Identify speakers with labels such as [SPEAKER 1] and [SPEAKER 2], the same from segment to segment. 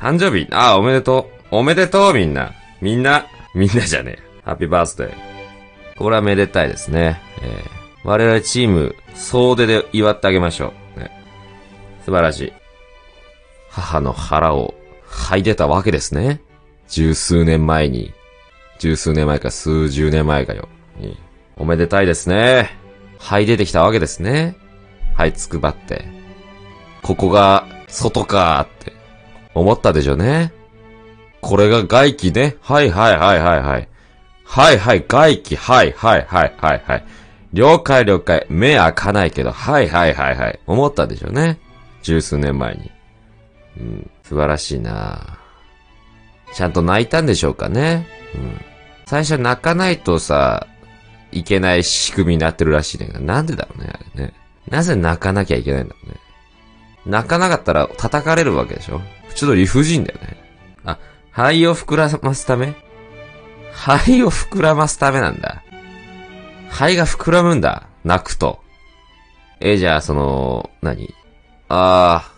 [SPEAKER 1] 誕生日ああ、おめでとう。おめでとう、みんな。みんな、みんなじゃねえ。ハッピーバースデー。これはめでたいですね。えー、我々チーム、総出で祝ってあげましょう。ね、素晴らしい。母の腹を剥いでたわけですね。十数年前に。十数年前か数十年前かよ。おめでたいですね。這い出てきたわけですね。はい、つくばって。ここが、外かーって、思ったでしょうね。これが外気ね。はいはいはいはいはい。はいはい、外気。はいはいはいはいはい。了解了解。目開かないけど、はいはいはいはい。思ったでしょうね。十数年前に。うん、素晴らしいなちゃんと泣いたんでしょうかね。うん。最初泣かないとさ、いけない仕組みになってるらしいねなんでだろうね、あれね。なぜ泣かなきゃいけないんだ？泣かなかったら叩かれるわけでしょ？ちょっと理不尽だよね。あ、肺を膨らますため？肺を膨らますためなんだ。肺が膨らむんだ。泣くと。えじゃあ、その、何？あ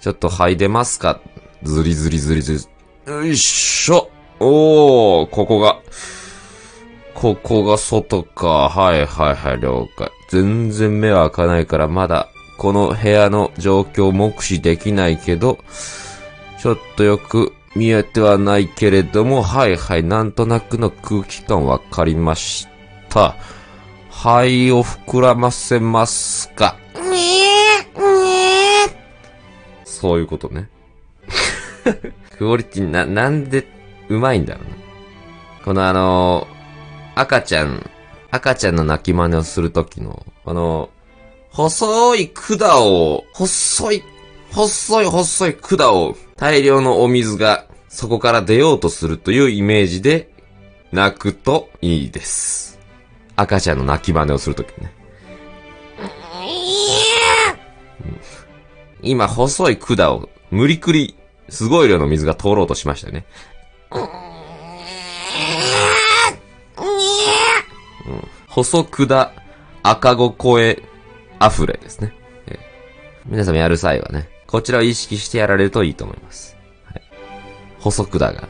[SPEAKER 1] ー、ちょっと肺出ますか？ずりずりずりずり。よいしょ。おー、ここが。ここが外か。はいはいはい、了解。全然目は開かないからまだ、この部屋の状況を目視できないけど、ちょっとよく見えてはないけれども、はいはい、なんとなくの空気感わかりました。肺を膨らませますか。そういうことね。クオリティな、なんで、うまいんだろうな。このあの赤ちゃん、赤ちゃんの泣き真似をするときの、あの、細い管を、細い、細い細い管を、大量のお水がそこから出ようとするというイメージで泣くといいです。赤ちゃんの泣き真似をするときね。今、細い管を無理くり、すごい量の水が通ろうとしましたね。細管赤子声アフレですね。えー、皆様やる際はね、こちらを意識してやられるといいと思います。はい、細管が、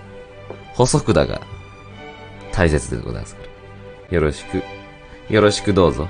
[SPEAKER 1] 細管が大切でございますから。よろしく、よろしくどうぞ。